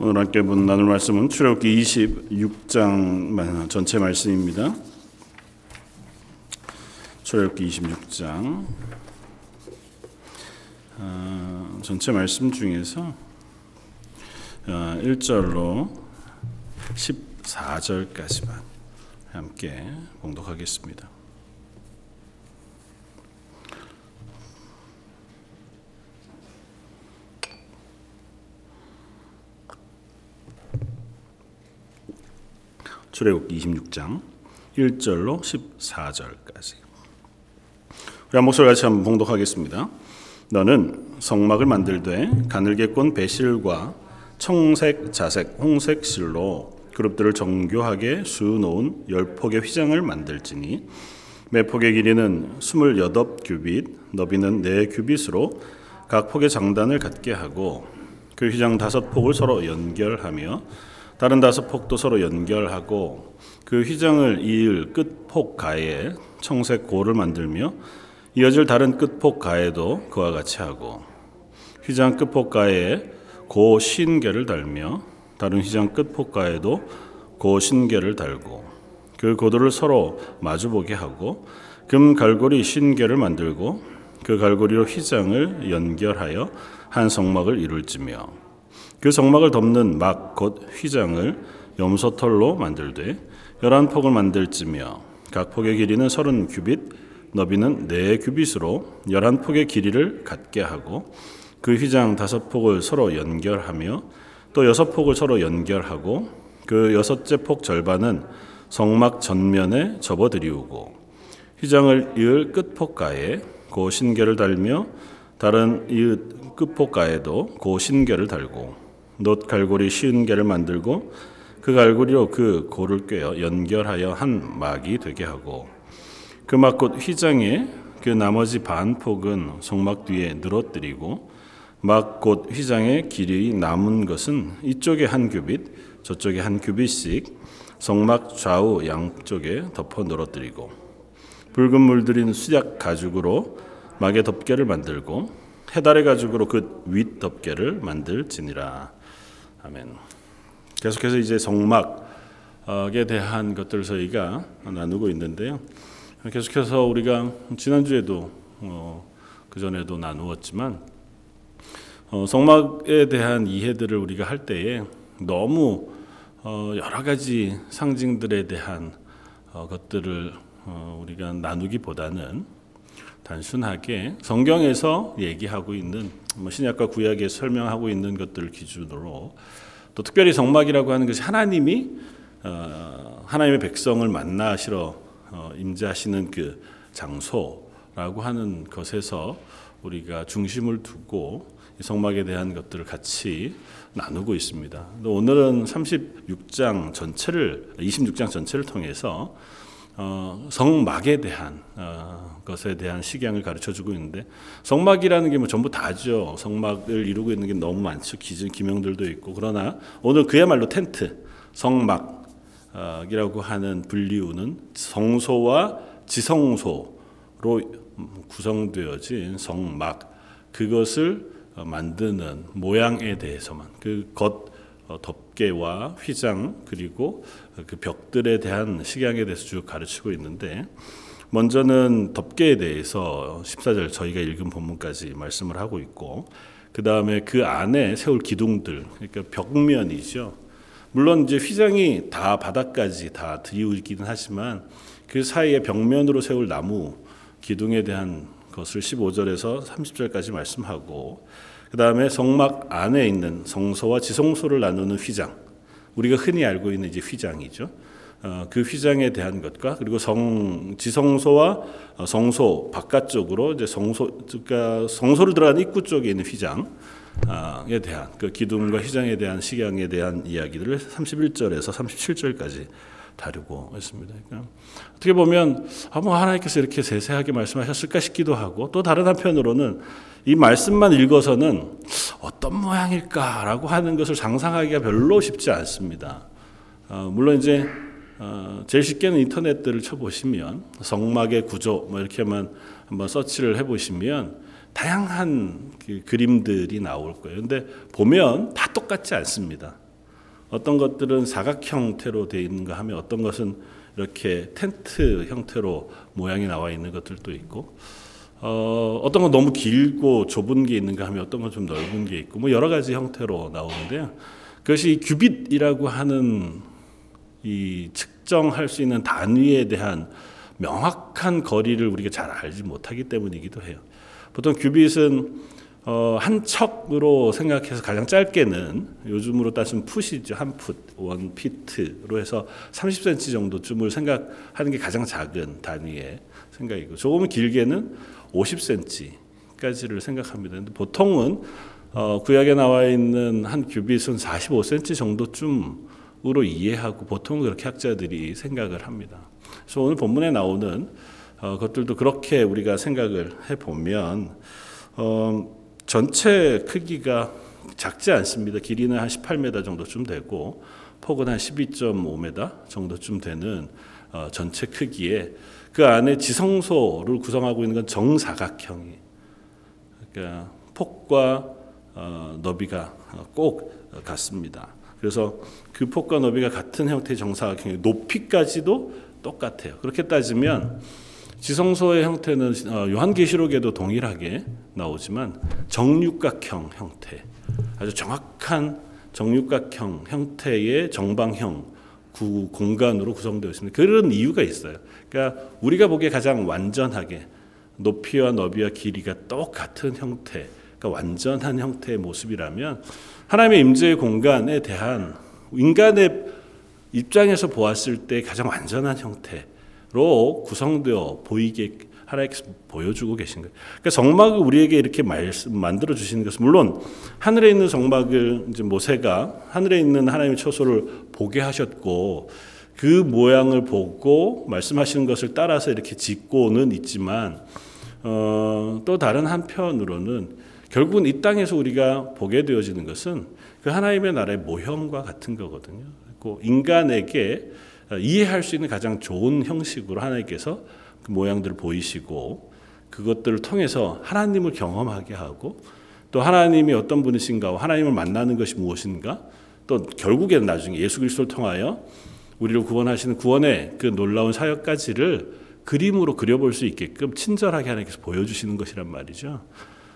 오늘 함께 본 나눌 말씀은 출애굽기 26장 전체 말씀입니다. 출애굽기 26장 어, 전체 말씀 중에서 어, 1절로 14절까지만 함께 봉독하겠습니다. 출애굽기 26장 1절로 14절까지. 우리 한 목소리 같이 한번 봉독하겠습니다. 너는 성막을 만들되 가늘게 꼰 배실과 청색, 자색, 홍색 실로 그룹들을 정교하게 수놓은 열 폭의 휘장을 만들지니 매 폭의 길이는 스물여덟 규빗, 너비는 네 규빗으로 각 폭의 장단을 갖게 하고 그 휘장 다섯 폭을 서로 연결하며 다른 다섯 폭도 서로 연결하고 그 휘장을 이을 끝폭 가에 청색 고를 만들며 이어질 다른 끝폭 가에도 그와 같이 하고 휘장 끝폭 가에 고 신계를 달며 다른 휘장 끝폭 가에도 고 신계를 달고 그 고도를 서로 마주보게 하고 금 갈고리 신계를 만들고 그 갈고리로 휘장을 연결하여 한 성막을 이룰지며 그 성막을 덮는 막 곧 휘장을 염소털로 만들되 열한 폭을 만들지며 각 폭의 길이는 서른 규빗 너비는 네 규빗으로 열한 폭의 길이를 갖게 하고 그 휘장 다섯 폭을 서로 연결하며 또 여섯 폭을 서로 연결하고 그 여섯째 폭 절반은 성막 전면에 접어들이우고 휘장을 이을 끝폭가에 고 신계를 달며 다른 이웃 끝폭가에도 고 신계를 달고 놋 갈고리 쉬운 개를 만들고 그 갈고리로 그 고를 꿰어 연결하여 한 막이 되게 하고 그 막곧 휘장에 그 나머지 반 폭은 성막 뒤에 늘어뜨리고 막 곧 휘장의 길이 남은 것은 이쪽에 한 규빗 저쪽에 한 규빗씩 성막 좌우 양쪽에 덮어 늘어뜨리고 붉은 물들인 수작 가죽으로 막의 덮개를 만들고 해달의 가죽으로 그 윗 덮개를 만들지니라. 아멘. 계속해서 이제 성막에 대한 것들을 저희가 나누고 있는데요. 계속해서 우리가 지난주에도 어, 그 전에도 나누었지만 어, 성막에 대한 이해들을 우리가 할 때에 너무 어, 여러 가지 상징들에 대한 어, 것들을 어, 우리가 나누기보다는 단순하게 성경에서 얘기하고 있는 뭐 신약과 구약에 설명하고 있는 것들을 기준으로 또 특별히 성막이라고 하는 것이 하나님이 어, 하나님의 백성을 만나시러 어, 임재하시는 그 장소라고 하는 것에서 우리가 중심을 두고 성막에 대한 것들을 같이 나누고 있습니다. 오늘은 36장 전체를 26장 전체를 통해서 어, 성막에 대한 어, 것에 대한 식양을 가르쳐 주고 있는데 성막이라는 게 뭐 전부 다죠. 성막을 이루고 있는 게 너무 많죠. 기준 기명들도 있고 그러나 오늘 그야말로 텐트 성막이라고 하는 분류는 성소와 지성소로 구성되어진 성막 그것을 만드는 모양에 대해서만 그겉 어, 덮개와 휘장 그리고 그 벽들에 대한 식양에 대해서 쭉 가르치고 있는데 먼저는 덮개에 대해서 14절 저희가 읽은 본문까지 말씀을 하고 있고 그 다음에 그 안에 세울 기둥들 그러니까 벽면이죠. 물론 이제 휘장이 다 바닥까지 다 들이우기는 하지만 그 사이에 벽면으로 세울 나무 기둥에 대한 것을 15절에서 30절까지 말씀하고 그 다음에 성막 안에 있는 성소와 지성소를 나누는 휘장, 우리가 흔히 알고 있는 이제 휘장이죠. 어, 그 휘장에 대한 것과 그리고 성 지성소와 어, 성소 바깥쪽으로 이제 성소 그러니까 성소를 들어가는 입구 쪽에 있는 휘장에 대한 그 기둥과 휘장에 대한 식양에 대한 이야기들을 31절에서 37절까지 다루고 있습니다. 그러니까 어떻게 보면 아, 뭐 하나님께서 이렇게 세세하게 말씀하셨을까 싶기도 하고 또 다른 한편으로는 이 말씀만 읽어서는 어떤 모양일까라고 하는 것을 상상하기가 별로 쉽지 않습니다. 어, 물론 이제 어, 제일 쉽게는 인터넷들을 쳐보시면 성막의 구조 뭐 이렇게만 한번 서치를 해보시면 다양한 그 그림들이 나올 거예요. 근데 보면 다 똑같지 않습니다. 어떤 것들은 사각 형태로 되어 있는가 하면 어떤 것은 이렇게 텐트 형태로 모양이 나와 있는 것들도 있고 어, 어떤 건 너무 길고 좁은 게 있는가 하면 어떤 건 좀 넓은 게 있고 뭐 여러 가지 형태로 나오는데요. 그것이 규빗이라고 하는 이 측정할 수 있는 단위에 대한 명확한 거리를 우리가 잘 알지 못하기 때문이기도 해요. 보통 규빗은 어, 한 척으로 생각해서 가장 짧게는 요즘으로 따지면 풋이죠. 한 풋, 원 피트로 해서 30cm 정도쯤을 생각하는 게 가장 작은 단위의 생각이고 조금 길게는 50cm까지를 생각합니다. 근데 보통은 어, 구약에 나와 있는 한 규빗은 45cm 정도쯤으로 이해하고 보통 그렇게 학자들이 생각을 합니다. 그래서 오늘 본문에 나오는 어, 것들도 그렇게 우리가 생각을 해 보면 어, 전체 크기가 작지 않습니다. 길이는 한 18m 정도쯤 되고 폭은 한 12.5m 정도쯤 되는 어, 전체 크기에 그 안에 지성소를 구성하고 있는 건 정사각형이 그러니까 폭과 어, 너비가 꼭 같습니다. 그래서 그 폭과 너비가 같은 형태의 정사각형이 높이까지도 똑같아요. 그렇게 따지면 지성소의 형태는 어, 요한계시록에도 동일하게 나오지만 정육각형 형태, 아주 정확한 정육각형 형태의 정방형 구 공간으로 구성되어 있습니다. 그런 이유가 있어요. 그러니까 우리가 보기에 가장 완전하게 높이와 너비와 길이가 똑같은 형태, 그러니까 완전한 형태의 모습이라면 하나님의 임재의 공간에 대한 인간의 입장에서 보았을 때 가장 완전한 형태 로 구성되어 보이게 하나님께서 보여주고 계신 거예요. 그러니까 정막을 우리에게 이렇게 말씀, 만들어 주시는 것은 물론 하늘에 있는 정막을 이제 모세가 하늘에 있는 하나님의 처소를 보게 하셨고 그 모양을 보고 말씀하시는 것을 따라서 이렇게 짓고는 있지만 어, 또 다른 한편으로는 결국은 이 땅에서 우리가 보게 되어지는 것은 그 하나님의 나라의 모형과 같은 거거든요. 그 인간에게 이해할 수 있는 가장 좋은 형식으로 하나님께서 그 모양들을 보이시고 그것들을 통해서 하나님을 경험하게 하고 또 하나님이 어떤 분이신가 하나님을 만나는 것이 무엇인가 또 결국에는 나중에 예수 그리스도를 통하여 우리를 구원하시는 구원의 그 놀라운 사역까지를 그림으로 그려볼 수 있게끔 친절하게 하나님께서 보여주시는 것이란 말이죠.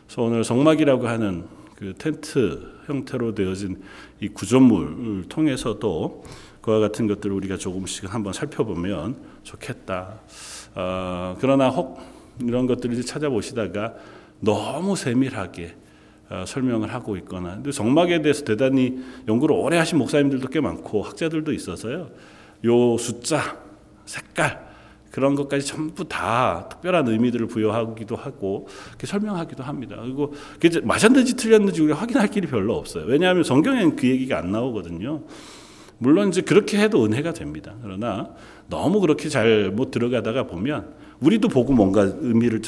그래서 오늘 성막이라고 하는 그 텐트 형태로 되어진 이 구조물을 통해서도 그와 같은 것들을 우리가 조금씩 한번 살펴보면 좋겠다. 어, 그러나 혹 이런 것들을 찾아보시다가 너무 세밀하게 어, 설명을 하고 있거나 근데 정막에 대해서 대단히 연구를 오래 하신 목사님들도 꽤 많고 학자들도 있어서요. 요 숫자, 색깔 그런 것까지 전부 다 특별한 의미들을 부여하기도 하고 설명하기도 합니다. 그리고 맞았는지 틀렸는지 우리가 확인할 길이 별로 없어요. 왜냐하면 성경에는 그 얘기가 안 나오거든요. 물론 이제 그렇게 해도 은혜가 됩니다. 그러나 너무 그렇게 잘 못 들어가다가 보면 우리도 보고 뭔가 의미를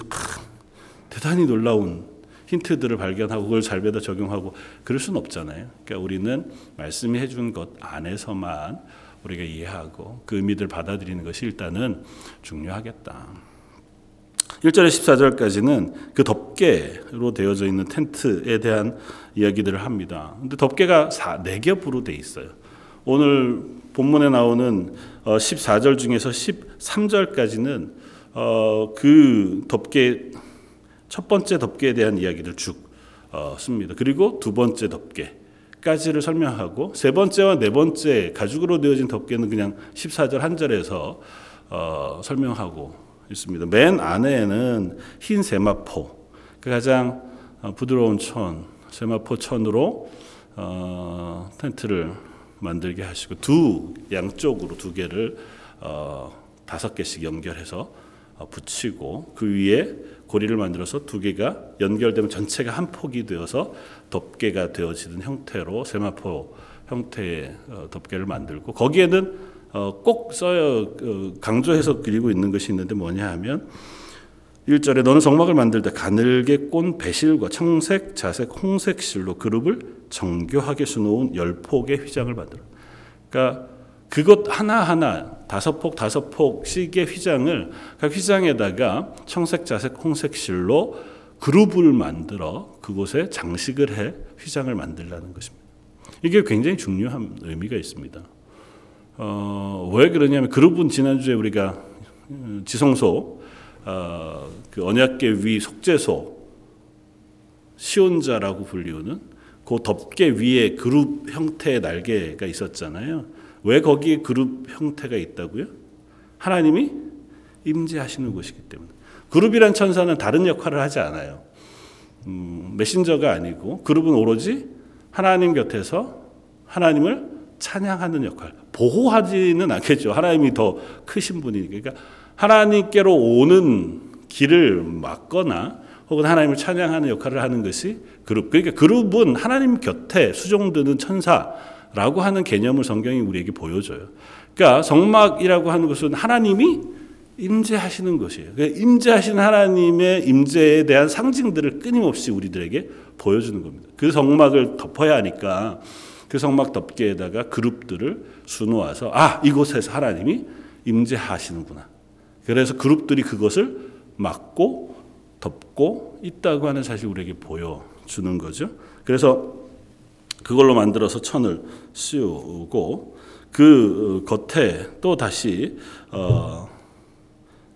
대단히 놀라운 힌트들을 발견하고 그걸 잘 배다 적용하고 그럴 수는 없잖아요. 그러니까 우리는 말씀이 해준 것 안에서만 우리가 이해하고 그 의미들 받아들이는 것이 일단은 중요하겠다. 1절에 14절까지는 그 덮개로 되어져 있는 텐트에 대한 이야기들을 합니다. 근데 덮개가 4, 4겹으로 돼 있어요. 오늘 본문에 나오는 14절 어, 중에서 13절까지는 어, 그 덮개 첫 번째 덮개에 대한 이야기를 쭉 어, 씁니다. 그리고 두 번째 덮개까지를 설명하고 세 번째와 네 번째 가죽으로 되어진 덮개는 그냥 14절 한 절에서 설명하고 있습니다. 맨 안에는 흰 세마포, 그 가장 부드러운 천, 세마포 천으로 텐트를 만들게 하시고 두 양쪽으로 두 개를 어, 다섯 개씩 연결해서 어, 붙이고 그 위에 고리를 만들어서 두 개가 연결되면 전체가 한 폭이 되어서 덮개가 되어지는 형태로 세마포 형태의 어, 덮개를 만들고 거기에는 어, 꼭 써요. 어, 강조해서 그리고 있는 것이 있는데 뭐냐 하면 1절에 너는 성막을 만들 때 가늘게 꼰 배실과 청색, 자색, 홍색 실로 그룹을 정교하게 수놓은 열 폭의 휘장을 만들어. 그러니까 그것 하나 하나 다섯 폭 다섯 폭씩의 휘장을 그 휘장에다가 청색, 자색, 홍색 실로 그룹을 만들어 그곳에 장식을 해 휘장을 만들라는 것입니다. 이게 굉장히 중요한 의미가 있습니다. 어, 왜 그러냐면 그룹은 지난주에 우리가 음, 지성소 어, 그 언약계 위 속죄소 시온자라고 불리우는 그 덮개 위에 그룹 형태의 날개가 있었잖아요. 왜 거기에 그룹 형태가 있다고요? 하나님이 임재하시는 곳이기 때문에. 그룹이란 천사는 다른 역할을 하지 않아요. 음, 메신저가 아니고 그룹은 오로지 하나님 곁에서 하나님을 찬양하는 역할. 보호하지는 않겠죠. 하나님이 더 크신 분이니까. 그러니까 하나님께로 오는 길을 막거나 혹은 하나님을 찬양하는 역할을 하는 것이 그룹. 그러니까 그룹은 하나님 곁에 수종드는 천사라고 하는 개념을 성경이 우리에게 보여줘요. 그러니까 성막이라고 하는 것은 하나님이 임재하시는 것이에요. 그러니까 임재하신 하나님의 임재에 대한 상징들을 끊임없이 우리들에게 보여주는 겁니다. 그 성막을 덮어야 하니까 그 성막 덮개에다가 그룹들을 수놓아서 아 이곳에서 하나님이 임재하시는구나. 그래서 그룹들이 그것을 막고 덮고 있다고 하는 사실 우리에게 보여주는 거죠. 그래서 그걸로 만들어서 천을 씌우고 그 겉에 또 다시 어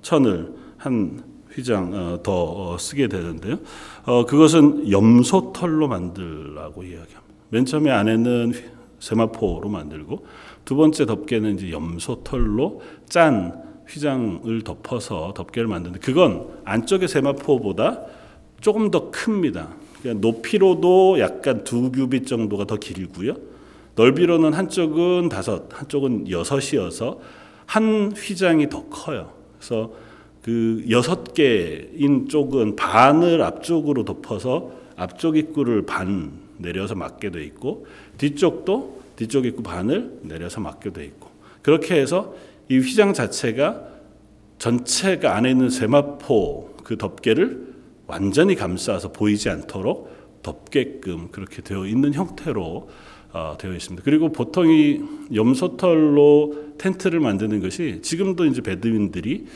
천을 한 휘장 어, 더 쓰게 되는데요. 어, 그것은 염소털로 만들라고 이야기합니다. 맨 처음에 안에는 세마포로 만들고 두 번째 덮개는 이제 염소털로 짠 휘장을 덮어서 덮개를 만드는데 그건 안쪽의 세마포보다 조금 더 큽니다. 그러니까 높이로도 약간 두 규빗 정도가 더 길고요. 넓이로는 한쪽은 다섯, 한쪽은 여섯이어서 한 휘장이 더 커요. 그래서 그 여섯 개인 쪽은 반을 앞쪽으로 덮어서 앞쪽 입구를 반 내려서 막게 돼 있고 뒤쪽도 뒤쪽 입구 반을 내려서 막게 돼 있고 그렇게 해서 이 휘장 자체가 전체가 안에 있는 세마포 그 덮개를 완전히 감싸서 보이지 않도록 덮게끔 그렇게 되어 있는 형태로 어, 되어 있습니다. 그리고 보통 이 염소털로 텐트를 만드는 것이 지금도 이제 베드윈들이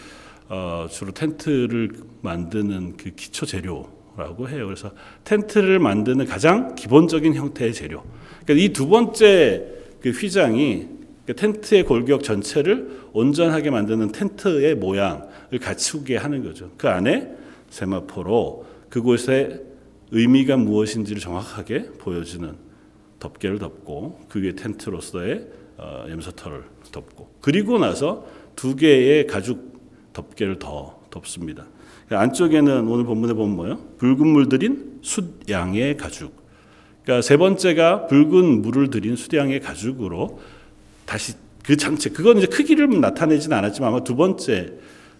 어, 주로 텐트를 만드는 그 기초 재료라고 해요. 그래서 텐트를 만드는 가장 기본적인 형태의 재료. 그러니까 이 두 번째 그 휘장이 그 텐트의 골격 전체를 온전하게 만드는 텐트의 모양을 갖추게 하는 거죠. 그 안에 세마포로 그곳의 의미가 무엇인지를 정확하게 보여주는 덮개를 덮고 그 위에 텐트로서의 어, 염소털을 덮고 그리고 나서 두 개의 가죽 덮개를 더 덮습니다. 안쪽에는 오늘 본문에 보면 뭐요? 붉은 물 들인 숫양의 가죽. 그러니까 세 번째가 붉은 물을 들인 숫양의 가죽으로 다시 그 전체 그건 이제 크기를 나타내지는 않았지만 아마 두 번째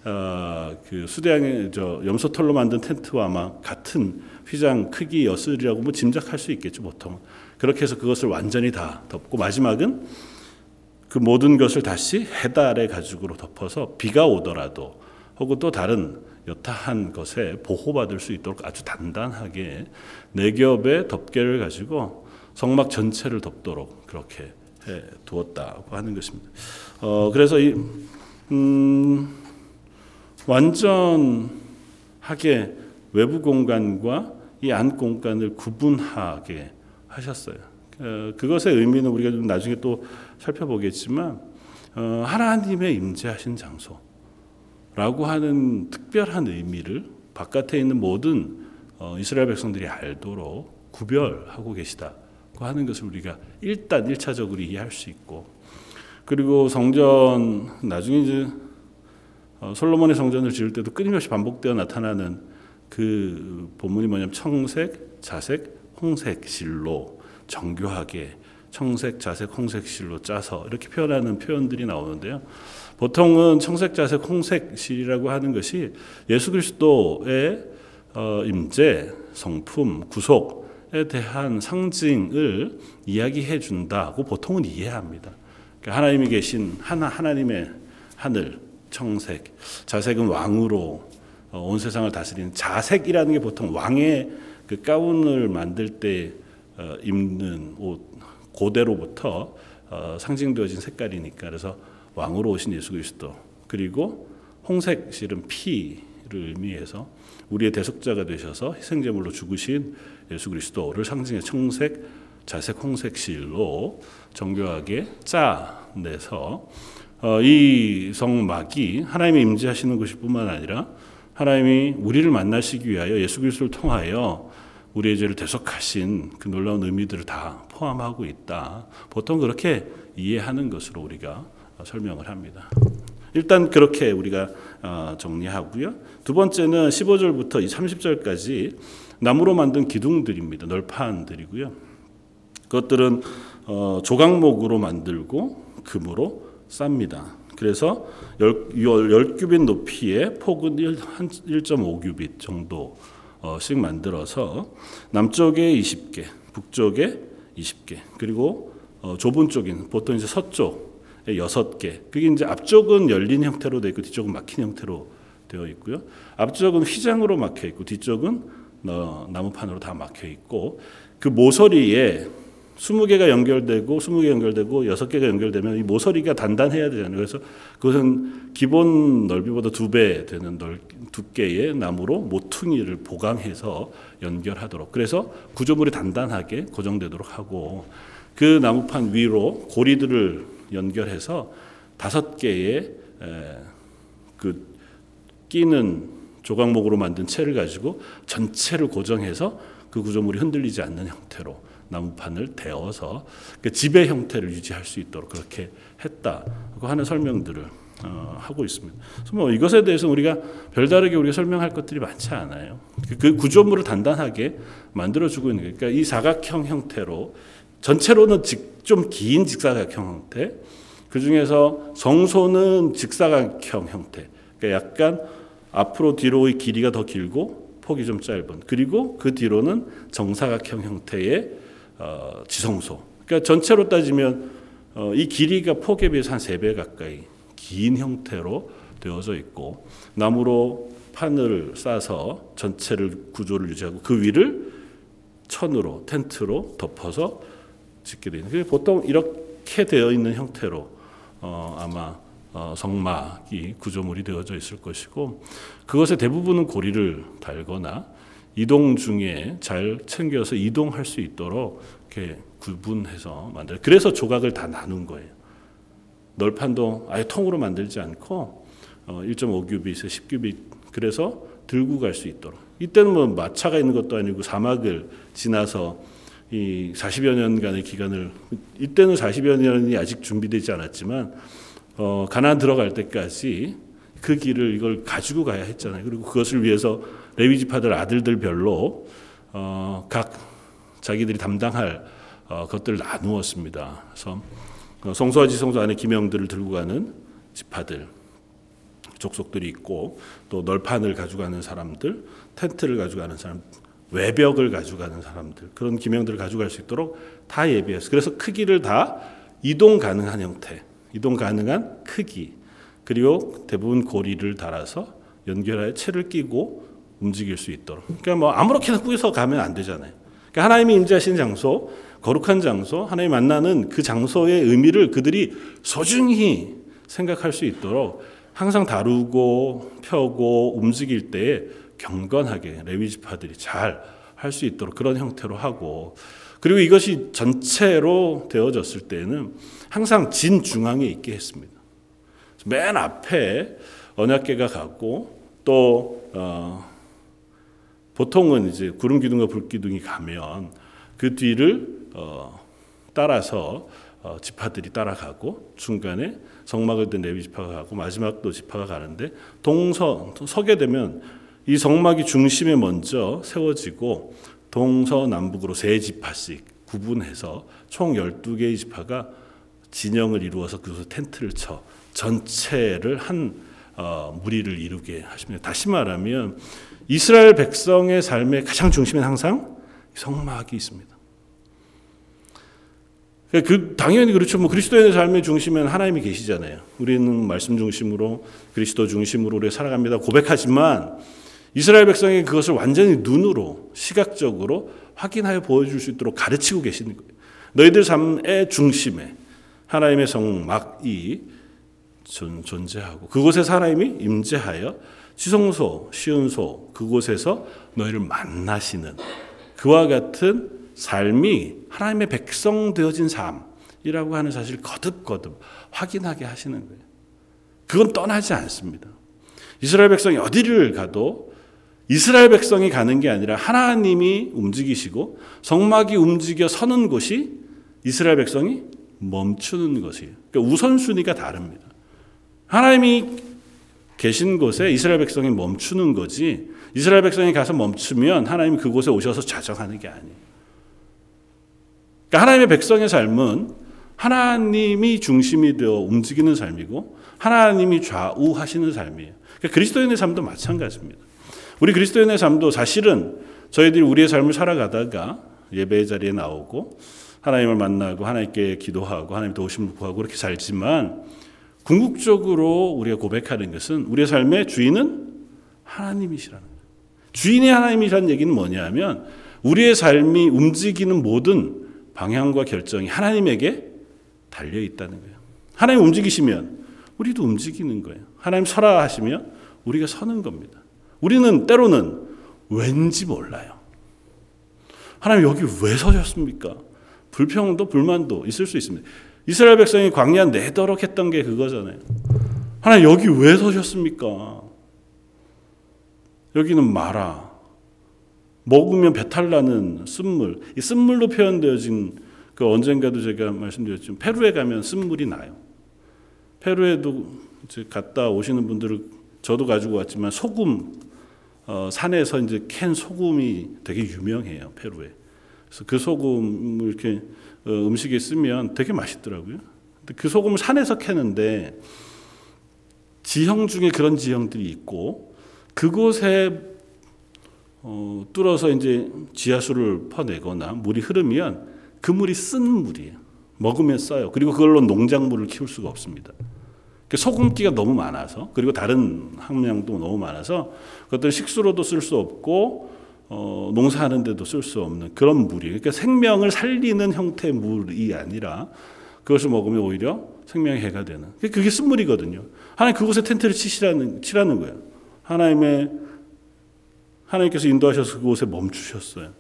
어, 그 수대양의 저 염소털로 만든 텐트와 아마 같은 휘장 크기였으리라고 뭐 짐작할 수 있겠죠 보통. 그렇게 해서 그것을 완전히 다 덮고 마지막은 그 모든 것을 다시 해달의 가죽으로 덮어서 비가 오더라도 혹은 또 다른 여타한 것에 보호받을 수 있도록 아주 단단하게 네 겹의 덮개를 가지고 성막 전체를 덮도록 그렇게 해 두었다고 하는 것입니다. 어, 그래서 이 음, 완전하게 외부 공간과 이 안 공간을 구분하게 하셨어요. 어, 그것의 의미는 우리가 좀 나중에 또 살펴보겠지만 어, 하나님의 임재하신 장소라고 하는 특별한 의미를 바깥에 있는 모든 어, 이스라엘 백성들이 알도록 구별하고 계시다 고 하는 것을 우리가 일단 일차적으로 이해할 수 있고 그리고 성전 나중에 이제 어, 솔로몬의 성전을 지을 때도 끊임없이 반복되어 나타나는 그 본문이 뭐냐면 청색, 자색, 홍색 실로 정교하게 청색, 자색, 홍색 실로 짜서 이렇게 표현하는 표현들이 나오는데요. 보통은 청색, 자색, 홍색 실이라고 하는 것이 예수 그리스도의 어, 임재, 성품, 구속에 대한 상징을 이야기해 준다고 보통은 이해합니다. 그러니까 하나님이 계신 하나 하나님의 하늘 청색, 자색은 왕으로 어, 온 세상을 다스리는 자색이라는 게 보통 왕의 그 가운을 만들 때 어, 입는 옷 고대로부터 어, 상징되어진 색깔이니까 그래서 왕으로 오신 예수 그리스도 그리고 홍색 실은 피를 의미해서 우리의 대속자가 되셔서 희생제물로 죽으신 예수 그리스도를 상징해 청색, 자색 홍색 실로 정교하게 짜내서 어, 이 성막이 하나님이 임재하시는 곳일뿐만 아니라 하나님이 우리를 만나시기 위하여 예수 그리스도를 통하여 우리의 죄를 대속하신 그 놀라운 의미들을 다 포함하고 있다. 보통 그렇게 이해하는 것으로 우리가 설명을 합니다. 일단 그렇게 우리가 어, 정리하고요. 두 번째는 15절부터 30절까지 나무로 만든 기둥들입니다. 널판들이고요. 그것들은 어, 조각목으로 만들고 금으로 쌉니다. 그래서 10규빗 높이의 폭은 1, 1.5규빗 정도씩 만들어서 남쪽에 20개, 북쪽에 20개, 그리고 어, 좁은 쪽인 보통 이제 서쪽에 6개. 그게 이제 앞쪽은 열린 형태로 되어 있고 뒤쪽은 막힌 형태로 되어 있고요. 앞쪽은 휘장으로 막혀 있고 뒤쪽은 어, 나무판으로 다 막혀 있고 그 모서리에 20개가 연결되고 20개 연결되고 6개가 연결되면 이 모서리가 단단해야 되잖아요. 그래서 그것은 기본 넓이보다 두 배 되는 넓, 두께의 나무로 모퉁이를 보강해서 연결하도록. 그래서 구조물이 단단하게 고정되도록 하고 그 나무판 위로 고리들을 연결해서 다섯 개의 그 끼는 조각목으로 만든 채를 가지고 전체를 고정해서 그 구조물이 흔들리지 않는 형태로 나무판을 대어서 그 지배 형태를 유지할 수 있도록 그렇게 했다고 하는 설명들을 어, 하고 있습니다. 그래서 뭐 이것에 대해서 우리가 별다르게 우리가 설명할 것들이 많지 않아요. 그, 그 구조물을 단단하게 만들어주고 있는 거예요. 그러니까 이 사각형 형태로 전체로는 좀 긴 직사각형 형태, 그 중에서 성소는 직사각형 형태, 그러니까 약간 앞으로 뒤로의 길이가 더 길고 폭이 좀 짧은, 그리고 그 뒤로는 정사각형 형태의 어, 지성소. 그러니까 전체로 따지면 어, 이 길이가 폭에 비해서 한세배 가까이 긴 형태로 되어져 있고 나무로 판을 싸서 전체를 구조를 유지하고 그 위를 천으로 텐트로 덮어서 짓게 되는. 그 보통 이렇게 되어 있는 형태로 어, 아마 어, 성막이 구조물이 되어져 있을 것이고 그것의 대부분은 고리를 달거나 이동 중에 잘 챙겨서 이동할 수 있도록 이렇게 구분해서 만들. 그래서 조각을 다 나눈 거예요. 널판도 아예 통으로 만들지 않고 1.5규빗에 10규빗 그래서 들고 갈 수 있도록. 이때는 뭐 마차가 있는 것도 아니고 사막을 지나서 이 40여 년간의 기간을 이때는 40여 년이 아직 준비되지 않았지만 어, 가나안 들어갈 때까지 그 길을 이걸 가지고 가야 했잖아요. 그리고 그것을 위해서 레위 지파들 아들들 별로 어, 각 자기들이 담당할 어, 것들을 나누었습니다. 그래서 어, 성소와 지성소 안에 기명들을 들고 가는 지파들 족속들이 있고 또 널판을 가져가는 사람들, 텐트를 가져가는 사람, 외벽을 가져가는 사람들 그런 기명들을 가져갈 수 있도록 다 예비했어요. 그래서 크기를 다 이동 가능한 형태, 이동 가능한 크기 그리고 대부분 고리를 달아서 연결하여 채를 끼고 움직일 수 있도록. 그러니까 뭐 아무렇게나 꾸겨서 가면 안 되잖아요. 그러니까 하나님이 임재하신 장소, 거룩한 장소, 하나님 만나는 그 장소의 의미를 그들이 소중히 생각할 수 있도록 항상 다루고 펴고 움직일 때 경건하게 레위 지파들이 잘 할 수 있도록 그런 형태로 하고 그리고 이것이 전체로 되어졌을 때는 항상 진 중앙에 있게 했습니다. 맨 앞에 언약계가 가고 또 어, 보통은 이제 구름 기둥과 불 기둥이 가면 그 뒤를 어, 따라서 어, 지파들이 따라가고 중간에 성막을 든 레위 지파가 가고 마지막 또 지파가 가는데 동서 서게 되면 이 성막이 중심에 먼저 세워지고 동서남북으로 세 지파씩 구분해서 총 12개의 지파가 진영을 이루어서 그곳에 텐트를 쳐 전체를 한 어, 무리를 이루게 하십니다. 다시 말하면 이스라엘 백성의 삶의 가장 중심엔 항상 성막이 있습니다. 그 당연히 그렇죠. 뭐 그리스도의 삶의 중심엔 하나님이 계시잖아요. 우리는 말씀 중심으로 그리스도 중심으로 우리 살아갑니다. 고백하지만 이스라엘 백성이 그것을 완전히 눈으로 시각적으로 확인하여 보여줄 수 있도록 가르치고 계시는 거예요. 너희들 삶의 중심에 하나님의 성막이 존재하고 그곳에서 하나님이 임재하여 지성소, 시은소 그곳에서 너희를 만나시는 그와 같은 삶이 하나님의 백성 되어진 삶이라고 하는 사실을 거듭거듭 확인하게 하시는 거예요. 그건 떠나지 않습니다. 이스라엘 백성이 어디를 가도 이스라엘 백성이 가는 게 아니라 하나님이 움직이시고 성막이 움직여 서는 곳이 이스라엘 백성이 멈추는 것이에요. 그러니까 우선순위가 다릅니다. 하나님이 계신 곳에 이스라엘 백성이 멈추는 거지 이스라엘 백성이 가서 멈추면 하나님이 그곳에 오셔서 자정하는 게 아니에요. 그러니까 하나님의 백성의 삶은 하나님이 중심이 되어 움직이는 삶이고 하나님이 좌우하시는 삶이에요. 그러니까 그리스도인의 삶도 마찬가지입니다. 우리 그리스도인의 삶도 사실은 저희들이 우리의 삶을 살아가다가 예배 자리에 나오고 하나님을 만나고 하나님께 기도하고 하나님 도우심을 구하고 그렇게 살지만 궁극적으로 우리가 고백하는 것은 우리의 삶의 주인은 하나님이시라는 거예요. 주인이 하나님이라는 얘기는 뭐냐면 우리의 삶이 움직이는 모든 방향과 결정이 하나님에게 달려 있다는 거예요. 하나님 움직이시면 우리도 움직이는 거예요. 하나님 서라 하시면 우리가 서는 겁니다. 우리는 때로는 왠지 몰라요. 하나님 여기 왜 서셨습니까? 불평도 불만도 있을 수 있습니다. 이스라엘 백성이 광야 내도록 했던 게 그거잖아요. 하나님 여기 왜 서셨습니까? 여기는 마라. 먹으면 배탈 나는 쓴물. 이 쓴물로 표현되어진 그 언젠가도 제가 말씀드렸지만 페루에 가면 쓴물이 나요. 페루에도 이제 갔다 오시는 분들을 저도 가지고 왔지만 소금 어, 산에서 이제 캔 소금이 되게 유명해요 페루에. 그래서 그 소금을 이렇게 어, 음식에 쓰면 되게 맛있더라고요. 근데 그 소금을 산에서 캐는데 지형 중에 그런 지형들이 있고 그곳에 어, 뚫어서 이제 지하수를 퍼내거나 물이 흐르면 그 물이 쓴 물이에요. 먹으면 써요. 그리고 그걸로 농작물을 키울 수가 없습니다. 소금기가 너무 많아서 그리고 다른 함량도 너무 많아서 그것들 식수로도 쓸 수 없고 어, 농사하는 데도 쓸 수 없는 그런 물이 그러니까 생명을 살리는 형태의 물이 아니라 그것을 먹으면 오히려 생명의 해가 되는 그게 쓴물이거든요. 하나님 그곳에 텐트를 치시라는 치라는 거예요. 하나님의 하나님께서 인도하셔서 그곳에 멈추셨어요.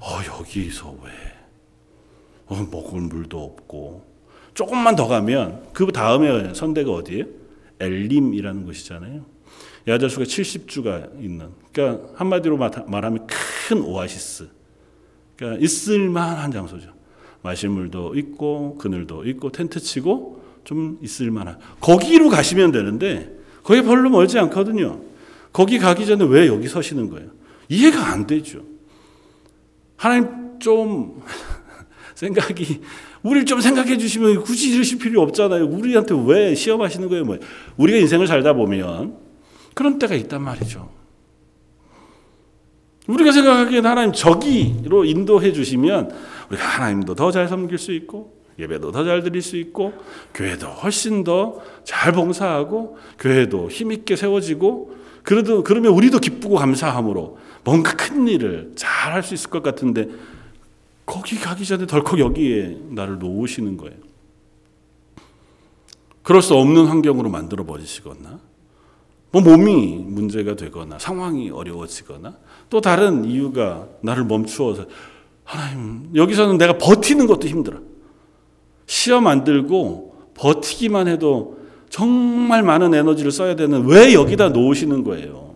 어 여기서 왜 어, 먹을 물도 없고 조금만 더 가면 그 다음에 선대가 어디예요? 엘림이라는 곳이잖아요. 야자수가 70주가 있는. 그러니까 한마디로 말하면 큰 오아시스. 그러니까 있을만한 장소죠. 마실 물도 있고 그늘도 있고 텐트 치고 좀 있을만한. 거기로 가시면 되는데 거기 별로 멀지 않거든요. 거기 가기 전에 왜 여기 서시는 거예요? 이해가 안 되죠. 하나님 좀 생각이 우리를 좀 생각해 주시면 굳이 이러실 필요 없잖아요. 우리한테 왜 시험하시는 거예요? 뭐 우리가 인생을 살다 보면 그런 때가 있단 말이죠. 우리가 생각하기엔 하나님 저기로 인도해 주시면 우리가 하나님도 더 잘 섬길 수 있고 예배도 더 잘 드릴 수 있고 교회도 훨씬 더 잘 봉사하고 교회도 힘 있게 세워지고 그래도 그러면 우리도 기쁘고 감사함으로 뭔가 큰 일을 잘 할 수 있을 것 같은데 거기 가기 전에 덜컥 여기에 나를 놓으시는 거예요. 그럴 수 없는 환경으로 만들어 버리시거나, 뭐 몸이 문제가 되거나, 상황이 어려워지거나, 또 다른 이유가 나를 멈추어서, 하나님, 여기서는 내가 버티는 것도 힘들어. 시험 안 들고 버티기만 해도 정말 많은 에너지를 써야 되는 왜 여기다 놓으시는 거예요?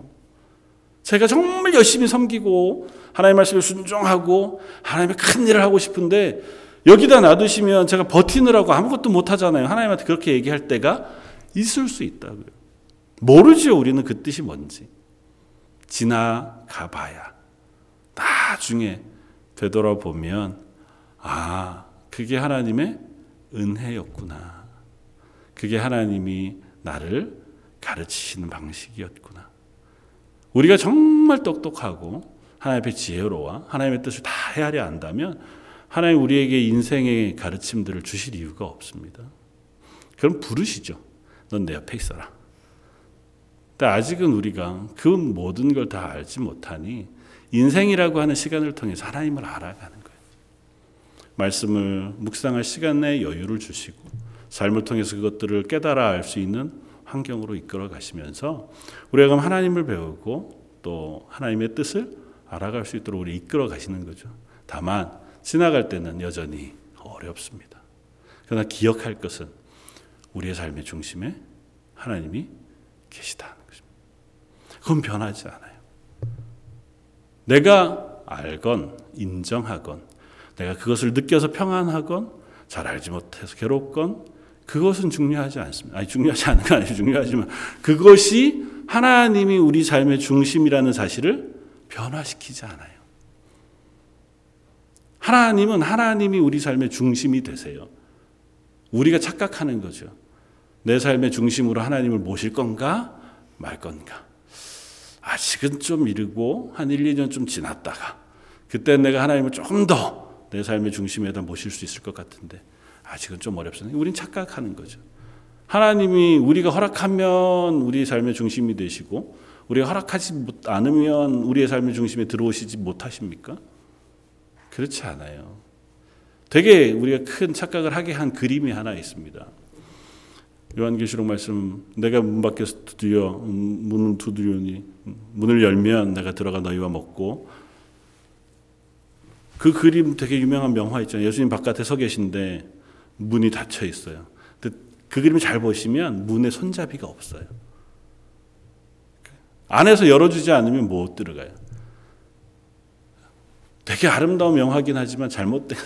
제가 정말 열심히 섬기고 하나님 말씀에 순종하고 하나님의 큰 일을 하고 싶은데 여기다 놔두시면 제가 버티느라고 아무것도 못 하잖아요. 하나님한테 그렇게 얘기할 때가 있을 수 있다고요. 모르죠. 우리는 그 뜻이 뭔지. 지나가 봐야 나중에 되돌아보면 아, 그게 하나님의 은혜였구나. 그게 하나님이 나를 가르치시는 방식이었구나. 우리가 정말 똑똑하고 하나님 앞에 지혜로워 하나님의 뜻을 다 헤아려 안다면 하나님 우리에게 인생의 가르침들을 주실 이유가 없습니다. 그럼 부르시죠. 넌 내 옆에 있어라. 근데 아직은 우리가 그 모든 걸 다 알지 못하니 인생이라고 하는 시간을 통해서 하나님을 알아가는 거예요. 말씀을 묵상할 시간에 여유를 주시고 삶을 통해서 그것들을 깨달아 알 수 있는 환경으로 이끌어 가시면서 우리가 하나님을 배우고 또 하나님의 뜻을 알아갈 수 있도록 우리 이끌어 가시는 거죠. 다만 지나갈 때는 여전히 어렵습니다. 그러나 기억할 것은 우리의 삶의 중심에 하나님이 것입니다. 그건 변하지 않아요. 내가 알건 인정하건 내가 그것을 느껴서 평안하건 잘 알지 못해서 괴롭건 그것은 중요하지 않습니다. 아니 중요하지 않은 건 아니죠. 중요하지만 그것이 하나님이 우리 삶의 중심이라는 사실을 변화시키지 않아요. 하나님은 하나님이 우리 삶의 중심이 되세요. 우리가 착각하는 거죠. 내 삶의 중심으로 하나님을 모실 건가 말 건가. 아직은 좀 이르고 한 1, 2년 좀 지났다가 그때 내가 하나님을 조금 더 내 삶의 중심에다 모실 수 있을 것 같은데 아직은 좀 어렵습니다. 우린 착각하는 거죠. 하나님이 우리가 허락하면 우리의 삶의 중심이 되시고 우리가 허락하지 않으면 우리의 삶의 중심에 들어오시지 못하십니까? 그렇지 않아요. 되게 우리가 큰 착각을 하게 한 그림이 하나 있습니다. 요한계시록 말씀 내가 문 밖에서 두드려 문을 두드리니 문을 열면 내가 들어가 너희와 먹고 그 그림 되게 유명한 명화 있잖아요. 예수님 바깥에 서 계신데 문이 닫혀 있어요. 그 그림을 잘 보시면 문에 손잡이가 없어요. 안에서 열어주지 않으면 못 들어가요. 되게 아름다운 명화긴 하지만 잘못된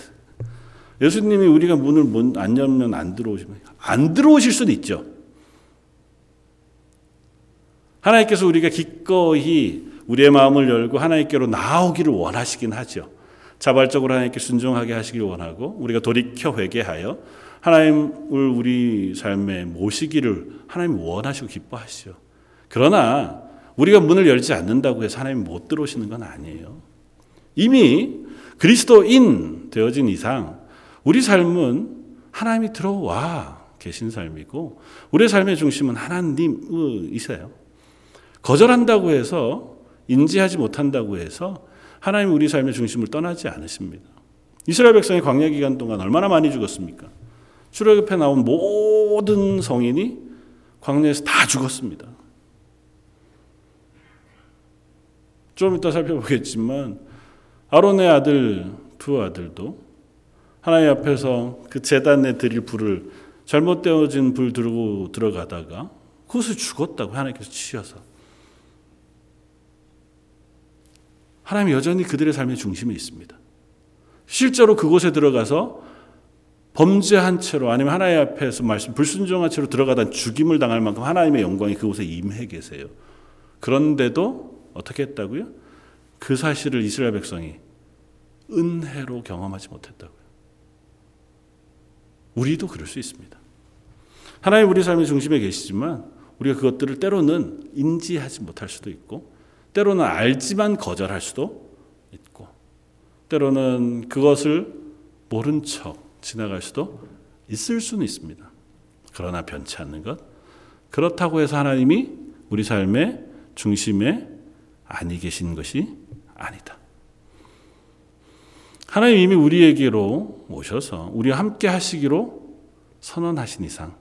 예수님이 우리가 문을 안 열면 안 들어오시면 안 들어오실 수도 있죠. 하나님께서 우리가 기꺼이 우리의 마음을 열고 하나님께로 나오기를 원하시긴 하죠. 자발적으로 하나님께 순종하게 하시길 원하고 우리가 돌이켜 회개하여 하나님을 우리 삶에 모시기를 하나님 원하시고 기뻐하시죠. 그러나 우리가 문을 열지 않는다고 해서 하나님 못 들어오시는 건 아니에요. 이미 그리스도인 되어진 이상 우리 삶은 하나님이 들어와 계신 삶이고 우리의 삶의 중심은 하나님이세요. 거절한다고 해서 인지하지 못한다고 해서 하나님 우리 삶의 중심을 떠나지 않으십니다. 이스라엘 백성이 광야 기간 동안 얼마나 많이 죽었습니까? 출애굽에 나온 모든 성인이 광야에서 다 죽었습니다. 좀 이따 살펴보겠지만 아론의 아들 두 아들도 하나님 앞에서 그 재단에 드릴 불을 잘못되어진 불 들고 들어가다가 그것을 죽었다고 하나님께서 치셔서 하나님 여전히 그들의 삶의 중심에 있습니다. 실제로 그곳에 들어가서 범죄한 채로 아니면 하나님 앞에서 말씀 불순종한 채로 들어가다 죽임을 당할 만큼 하나님의 영광이 그곳에 임해 계세요. 그런데도 어떻게 했다고요? 그 사실을 이스라엘 백성이 은혜로 경험하지 못했다고요. 우리도 그럴 수 있습니다. 하나님 우리 삶의 중심에 계시지만 우리가 그것들을 때로는 인지하지 못할 수도 있고 때로는 알지만 거절할 수도 있고 때로는 그것을 모른 척 지나갈 수도 있을 수는 있습니다. 그러나 변치 않는 것 그렇다고 해서 하나님이 우리 삶의 중심에 아니 계신 것이 아니다. 하나님 이미 우리에게로 오셔서 우리와 함께 하시기로 선언하신 이상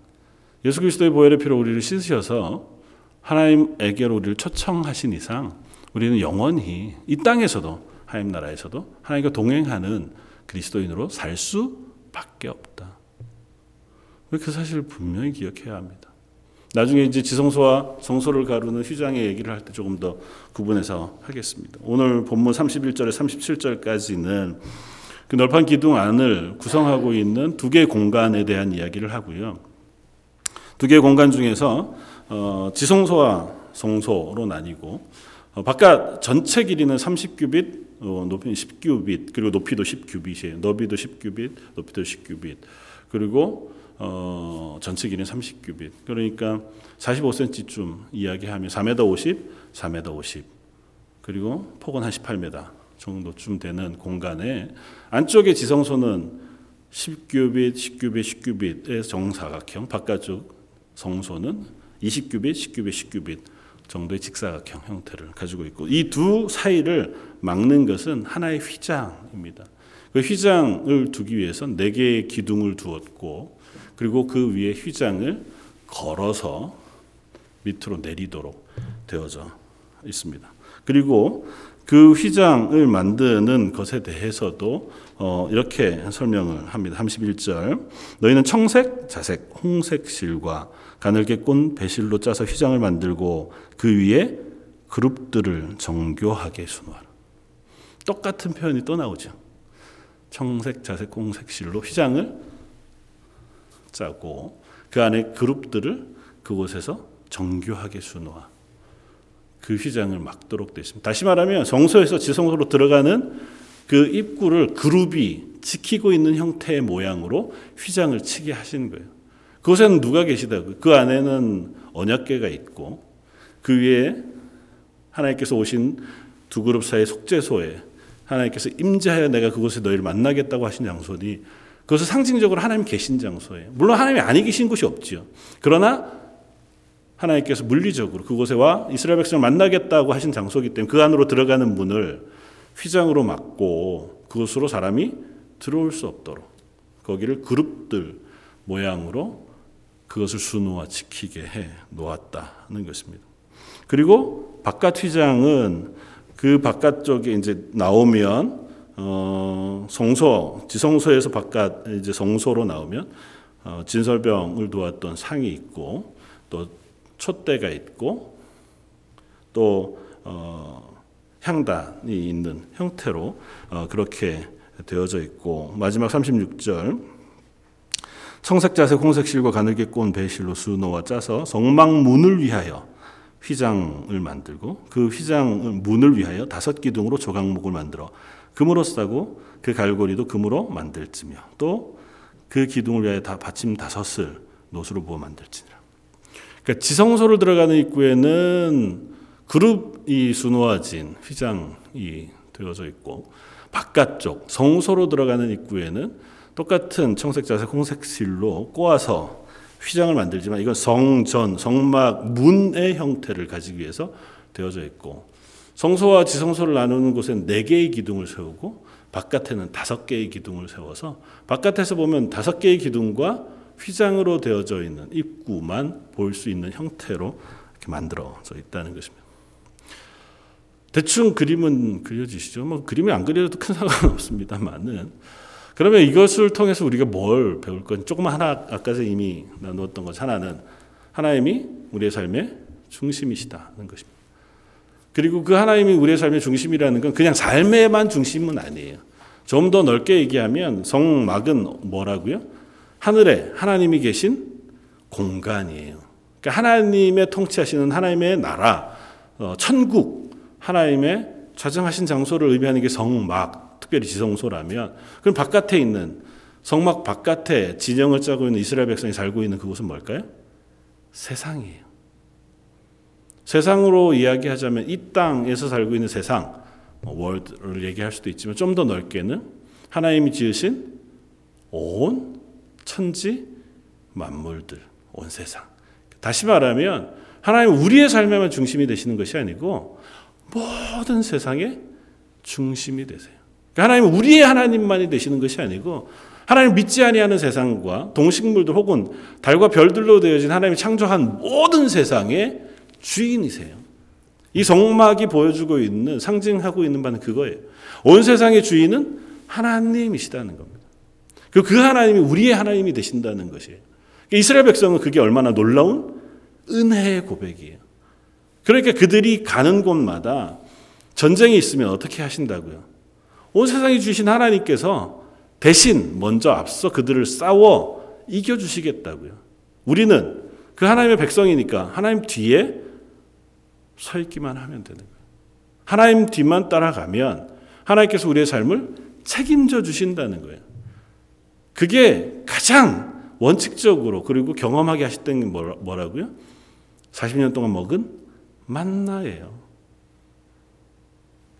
예수 그리스도의 보혈의 피로 우리를 씻으셔서 하나님에게로 우리를 초청하신 이상 우리는 영원히 이 땅에서도 하나님 나라에서도 하나님과 동행하는 그리스도인으로 살 수밖에 없다. 그 사실을 분명히 기억해야 합니다. 나중에 이제 지성소와 성소를 가르는 휘장의 얘기를 할 때 조금 더 구분해서 하겠습니다. 오늘 본문 31절에 37절까지는 그 널판 기둥 안을 구성하고 있는 두 개의 공간에 대한 이야기를 하고요. 두 개의 공간 중에서 어, 지성소와 성소로 나뉘고 어, 바깥 전체 길이는 30규빗, 어, 높이는 10규빗, 그리고 높이도 10규빗이에요. 너비도 10규빗, 높이도 10규빗. 그리고 어, 전체 길이는 30규빗. 그러니까 45cm쯤 이야기하면 4m 50, 4m 50. 그리고 폭은 한 18m 정도쯤 되는 공간에 안쪽에 지성소는 10규빗, 10규빗, 10규빗의 정사각형, 바깥쪽 성소는 20규빗, 10규빗, 10규빗 정도의 직사각형 형태를 가지고 있고 이 두 사이를 막는 것은 하나의 휘장입니다. 그 휘장을 두기 위해서 네 개의 기둥을 두었고 그리고 그 위에 휘장을 걸어서 밑으로 내리도록 되어져 있습니다. 그리고 그 휘장을 만드는 것에 대해서도 어, 이렇게 설명을 합니다. 31절. 너희는 청색, 자색, 홍색 실과 가늘게 꼰 배실로 짜서 휘장을 만들고 그 위에 그룹들을 정교하게 수놓아라. 똑같은 표현이 또 나오죠. 청색, 자색, 홍색 실로 휘장을 짜고 그 안에 그룹들을 그곳에서 정교하게 수놓아. 그 휘장을 막도록 되어 있습니다. 다시 말하면 성소에서 지성소로 들어가는 그 입구를 그룹이 지키고 있는 형태의 모양으로 휘장을 치게 하신 거예요. 그곳에는 누가 계시다고요? 그 안에는 언약궤가 있고 그 위에 하나님께서 오신 두 그룹 사이의 속죄소에 하나님께서 임재하여 내가 그곳에 너희를 만나겠다고 하신 장소니 그것은 상징적으로 하나님 계신 장소예요. 물론 하나님이 아니 계신 곳이 없지요. 그러나 하나님께서 물리적으로 그곳에 와 이스라엘 백성을 만나겠다고 하신 장소이기 때문에 그 안으로 들어가는 문을 휘장으로 막고 그곳으로 사람이 들어올 수 없도록 거기를 그룹들 모양으로 그것을 수놓아 지키게 해 놓았다는 것입니다. 그리고 바깥 휘장은 그 바깥쪽에 이제 나오면 어, 성소 지성소에서 바깥 이제 성소로 나오면 어, 진설병을 두었던 상이 있고 또 촛대가 있고 또 어, 향단이 있는 형태로 어, 그렇게 되어져 있고 마지막 36절. 청색 자색 홍색 실과 가늘게 꼰 배실로 수놓아 짜서 성막문을 위하여 휘장을 만들고 그 휘장 문을 위하여 다섯 기둥으로 조각목을 만들어 금으로 싸고 그 갈고리도 금으로 만들지며 또 그 기둥을 위하여 다 받침 다섯을 노수로 부어 만들지니라. 그러니까 지성소를 들어가는 입구에는 그룹이 수놓아진 휘장이 되어져 있고 바깥쪽 성소로 들어가는 입구에는 똑같은 청색, 자색, 홍색 실로 꼬아서 휘장을 만들지만 이건 성전, 성막, 문의 형태를 가지기 위해서 되어져 있고 성소와 지성소를 나누는 곳엔 네 개의 기둥을 세우고 바깥에는 다섯 개의 기둥을 세워서 바깥에서 보면 다섯 개의 기둥과 휘장으로 되어져 있는 입구만 볼 수 있는 형태로 이렇게 만들어져 있다는 것입니다. 대충 그림은 그려지시죠? 뭐 그림이 안 그려도 큰 상관없습니다만은 그러면 이것을 통해서 우리가 뭘 배울 건 조금 하나 아까 이미 나누었던 것 하나는 하나님이 우리의 삶의 중심이시다는 것입니다. 그리고 그 하나님이 우리의 삶의 중심이라는 건 그냥 삶에만 중심은 아니에요. 좀 더 넓게 얘기하면 성막은 뭐라고요? 하늘에 하나님이 계신 공간이에요. 그러니까 하나님의 통치하시는 하나님의 나라, 어, 천국, 하나님의 좌정하신 장소를 의미하는 게 성막, 특별히 지성소라면, 그럼 바깥에 있는 성막 바깥에 진영을 짜고 있는 이스라엘 백성이 살고 있는 그곳은 뭘까요? 세상이에요. 세상으로 이야기하자면 이 땅에서 살고 있는 세상, 월드를 얘기할 수도 있지만 좀 더 넓게는 하나님이 지으신 온 천지 만물들, 온 세상. 다시 말하면 하나님 우리의 삶에만 중심이 되시는 것이 아니고 모든 세상의 중심이 되세요. 그러니까 하나님은 우리의 하나님만이 되시는 것이 아니고 하나님 믿지 아니하는 세상과 동식물들 혹은 달과 별들로 되어진 하나님이 창조한 모든 세상의 주인이세요. 이 성막이 보여주고 있는 상징하고 있는 바는 그거예요. 온 세상의 주인은 하나님이시다는 겁니다. 그 하나님이 우리의 하나님이 되신다는 것이에요. 그러니까 이스라엘 백성은 그게 얼마나 놀라운 은혜의 고백이에요. 그러니까 그들이 가는 곳마다 전쟁이 있으면 어떻게 하신다고요? 온 세상이 주신 하나님께서 대신 먼저 앞서 그들을 싸워 이겨주시겠다고요. 우리는 그 하나님의 백성이니까 하나님 뒤에 서 있기만 하면 되는 거예요. 하나님 뒤만 따라가면 하나님께서 우리의 삶을 책임져 주신다는 거예요. 그게 가장 원칙적으로 그리고 경험하게 하셨던 게 뭐라 고요? 40년 동안 먹은 만나예요.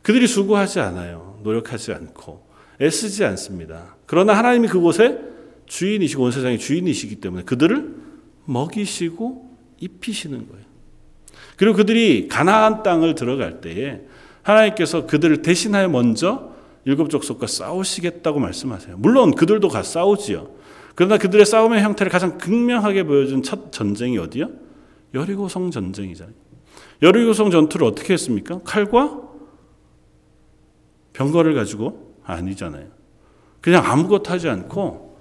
그들이 수고하지 않아요. 노력하지 않고 애쓰지 않습니다. 그러나 하나님이 그곳에 주인이시고 온 세상의 주인이시기 때문에 그들을 먹이시고 입히시는 거예요. 그리고 그들이 가나안 땅을 들어갈 때에 하나님께서 그들을 대신하여 먼저 일곱 족속과 싸우시겠다고 말씀하세요. 물론 그들도 가 싸우지요. 그러나 그들의 싸움의 형태를 가장 극명하게 보여준 첫 전쟁이 어디요? 여리고성 전쟁이잖아요. 여리고성 전투를 어떻게 했습니까? 칼과 병거를 가지고 아니잖아요. 그냥 아무것도 하지 않고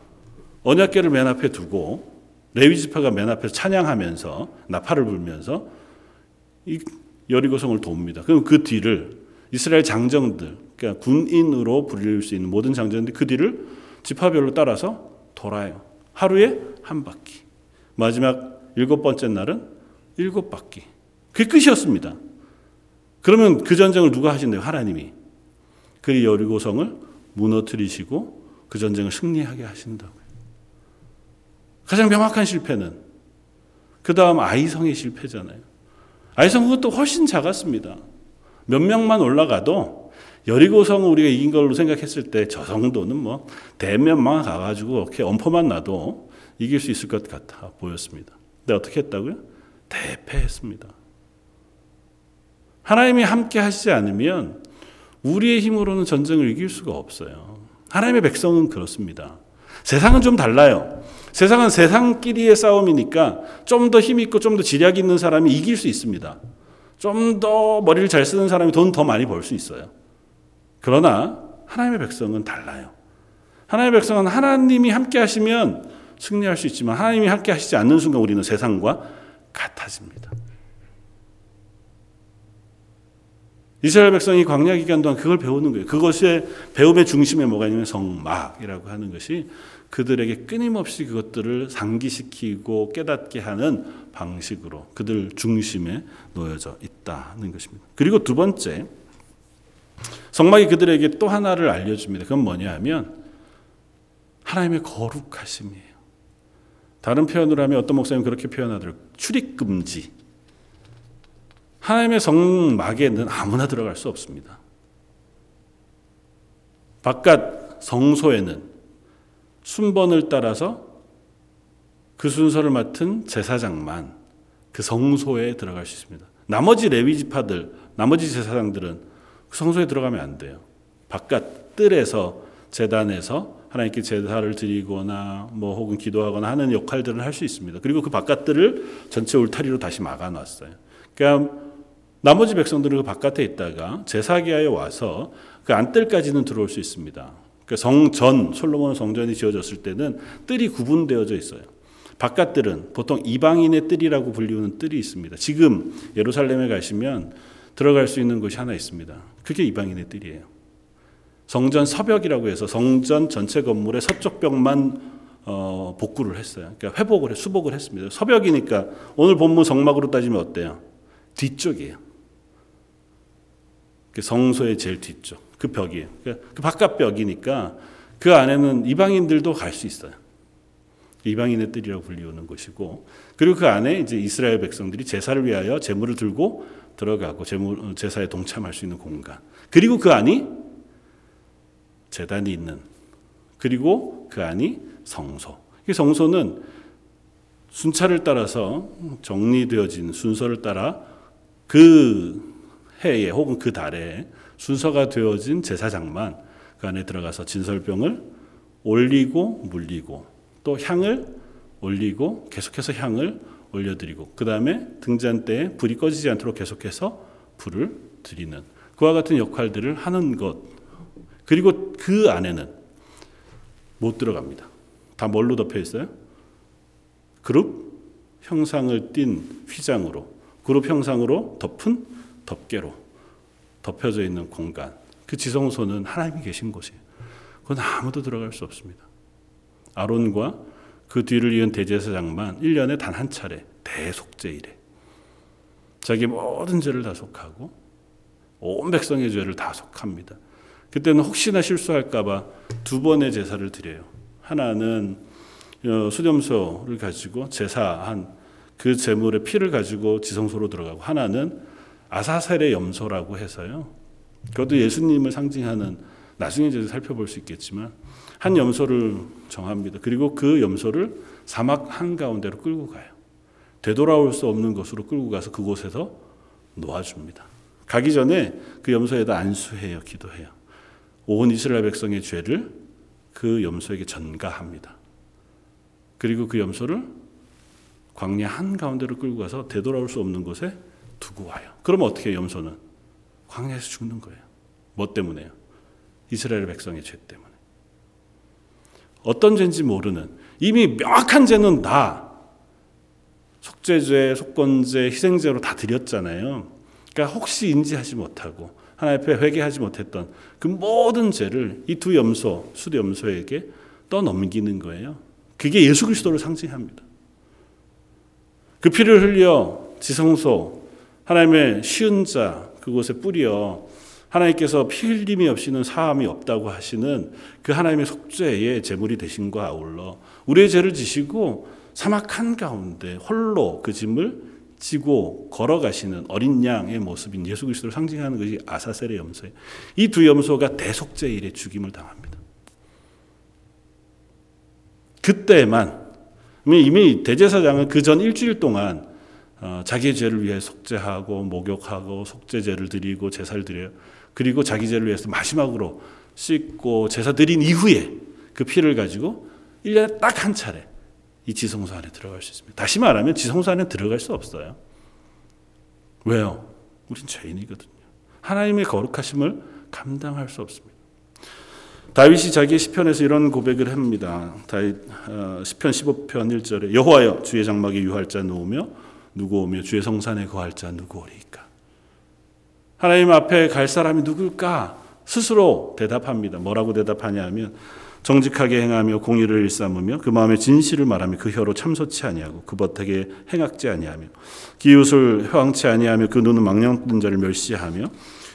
언약궤를 맨 앞에 두고 레위 지파가 맨 앞에서 찬양하면서 나팔을 불면서 이 여리고성을 돕니다. 그럼 그 뒤를 이스라엘 장정들, 그러니까 군인으로 불릴 수 있는 모든 장정들이 그 뒤를 지파별로 따라서 돌아요. 하루에 한 바퀴. 마지막 일곱 번째 날은 일곱 바퀴. 그게 끝이었습니다. 그러면 그 전쟁을 누가 하신대요? 하나님이. 그 여리고성을 무너뜨리시고 그 전쟁을 승리하게 하신다고요. 가장 명확한 실패는 그 다음 아이성의 실패잖아요. 아이성 그것도 훨씬 작았습니다. 몇 명만 올라가도 여리고성을 우리가 이긴 걸로 생각했을 때 저 정도는 뭐 대면만 가가지고 이렇게 엄포만 놔도 이길 수 있을 것 같아 보였습니다. 근데 어떻게 했다고요? 대패했습니다. 하나님이 함께 하시지 않으면 우리의 힘으로는 전쟁을 이길 수가 없어요. 하나님의 백성은 그렇습니다. 세상은 좀 달라요. 세상은 세상끼리의 싸움이니까 좀 더 힘 있고 좀 더 지략 있는 사람이 이길 수 있습니다. 좀 더 머리를 잘 쓰는 사람이 돈 더 많이 벌 수 있어요. 그러나 하나님의 백성은 달라요. 하나님의 백성은 하나님이 함께 하시면 승리할 수 있지만 하나님이 함께 하시지 않는 순간 우리는 세상과 같아집니다. 이스라엘 백성이 광야 기간 동안 그걸 배우는 거예요. 그것의 배움의 중심에 뭐가 있냐면 성막이라고 하는 것이 그들에게 끊임없이 그것들을 상기시키고 깨닫게 하는 방식으로 그들 중심에 놓여져 있다는 것입니다. 그리고 두 번째, 성막이 그들에게 또 하나를 알려줍니다. 그건 뭐냐 하면 하나님의 거룩하심이에요. 다른 표현으로 하면 어떤 목사님 그렇게 표현하더라고요. 출입금지. 하나님의 성막에는 아무나 들어갈 수 없습니다. 바깥 성소에는 순번을 따라서 그 순서를 맡은 제사장만 그 성소에 들어갈 수 있습니다. 나머지 레위 지파들, 나머지 제사장들은 그 성소에 들어가면 안 돼요. 바깥 뜰에서 재단에서 하나님께 제사를 드리거나 뭐 혹은 기도하거나 하는 역할들을 할 수 있습니다. 그리고 그 바깥들을 전체 울타리로 다시 막아 놨어요. 그러니까 나머지 백성들은 그 바깥에 있다가 제사기하에 와서 그 안뜰까지는 들어올 수 있습니다. 그 성전 솔로몬 성전이 지어졌을 때는 뜰이 구분되어져 있어요. 바깥들은 보통 이방인의 뜰이라고 불리우는 뜰이 있습니다. 지금 예루살렘에 가시면 들어갈 수 있는 곳이 하나 있습니다. 그게 이방인의 뜰이에요. 성전 서벽이라고 해서 성전 전체 건물의 서쪽 벽만 어, 복구를 했어요. 그러니까 회복을 수복을 했습니다. 서벽이니까 오늘 본문 성막으로 따지면 어때요? 뒤쪽이에요. 그 성소의 제일 뒤쪽 그 벽이에요. 그러니까 그 바깥 벽이니까 그 안에는 이방인들도 갈 수 있어요. 이방인의 뜰이라고 불리우는 것이고 그리고 그 안에 이제 이스라엘 백성들이 제사를 위하여 제물을 들고 들어가고 제물 제사에 동참할 수 있는 공간. 그리고 그 안이 재단이 있는 그리고 그 안이 성소. 이 성소는 순차를 따라서 정리되어진 순서를 따라 그 해에 혹은 그 달에 순서가 되어진 제사장만 그 안에 들어가서 진설병을 올리고 물리고 또 향을 올리고 계속해서 향을 올려드리고 그 다음에 등잔 때에 불이 꺼지지 않도록 계속해서 불을 드리는 그와 같은 역할들을 하는 것 그리고 그 안에는 못 들어갑니다. 다 뭘로 덮여 있어요? 그룹 형상을 띤 휘장으로 그룹 형상으로 덮은 덮개로 덮여져 있는 공간. 그 지성소는 하나님이 계신 곳이에요. 그건 아무도 들어갈 수 없습니다. 아론과 그 뒤를 이은 대제사장만 1년에 단 한 차례 대속죄일에 자기 모든 죄를 다 속하고 온 백성의 죄를 다 속합니다. 그때는 혹시나 실수할까봐 두 번의 제사를 드려요. 하나는 어, 수렴소를 가지고 제사한 그 제물의 피를 가지고 지성소로 들어가고 하나는 아사셀의 염소라고 해서요. 그것도 예수님을 상징하는 나중에 이제 살펴볼 수 있겠지만 한 염소를 정합니다. 그리고 그 염소를 사막 한 가운데로 끌고 가요. 되돌아올 수 없는 곳으로 끌고 가서 그곳에서 놓아줍니다. 가기 전에 그 염소에다 안수해요. 기도해요. 온 이스라엘 백성의 죄를 그 염소에게 전가합니다. 그리고 그 염소를 광야 한 가운데로 끌고 가서 되돌아올 수 없는 곳에 두고 와요. 그러면 어떻게 해요, 염소는? 광야에서 죽는 거예요. 뭐 때문에요? 이스라엘 백성의 죄 때문에. 어떤 죄인지 모르는 이미 명확한 죄는 다 속죄죄, 속건죄, 희생죄로 다 드렸잖아요. 그러니까 혹시 인지하지 못하고 하나님 앞에 회개하지 못했던 그 모든 죄를 이 두 염소, 수도 염소에게 떠넘기는 거예요. 그게 예수 그리스도를 상징합니다. 그 피를 흘려 지성소 하나님의 쉬운 자 그곳에 뿌려 하나님께서 피 흘림이 없이는 사함이 없다고 하시는 그 하나님의 속죄의 제물이 되신과 아울러 우리의 죄를 지시고 사막 한 가운데 홀로 그 짐을 지고 걸어가시는 어린 양의 모습인 예수 그리스도를 상징하는 것이 아사셀의 염소예요. 이 두 염소가 대속죄일에 죽임을 당합니다. 그때만 이미 대제사장은 그 전 일주일 동안 어, 자기의 죄를 위해 속죄하고 목욕하고 속죄제를 드리고 제사를 드려요. 그리고 자기 죄를 위해서 마지막으로 씻고 제사 드린 이후에 그 피를 가지고 1년에 딱 한 차례 이 지성소 안에 들어갈 수 있습니다. 다시 말하면 지성소 안에 들어갈 수 없어요. 왜요? 우린 죄인이거든요. 하나님의 거룩하심을 감당할 수 없습니다. 다윗이 자기의 시편에서 이런 고백을 합니다. 다윗 어, 시편 15편 1절에 여호와여 주의 장막에 유할 자 누우며 누구 오며 주의 성산에 거할 자 누구 오리까? 하나님 앞에 갈 사람이 누굴까? 스스로 대답합니다. 뭐라고 대답하냐면 정직하게 행하며 공의를 일삼으며 그 마음에 진실을 말하며 그 혀로 참소치 아니하고 그 버택에 행악지 아니하며 기웃을 회왕치 아니하며 그 눈은 망령된 자를 멸시하며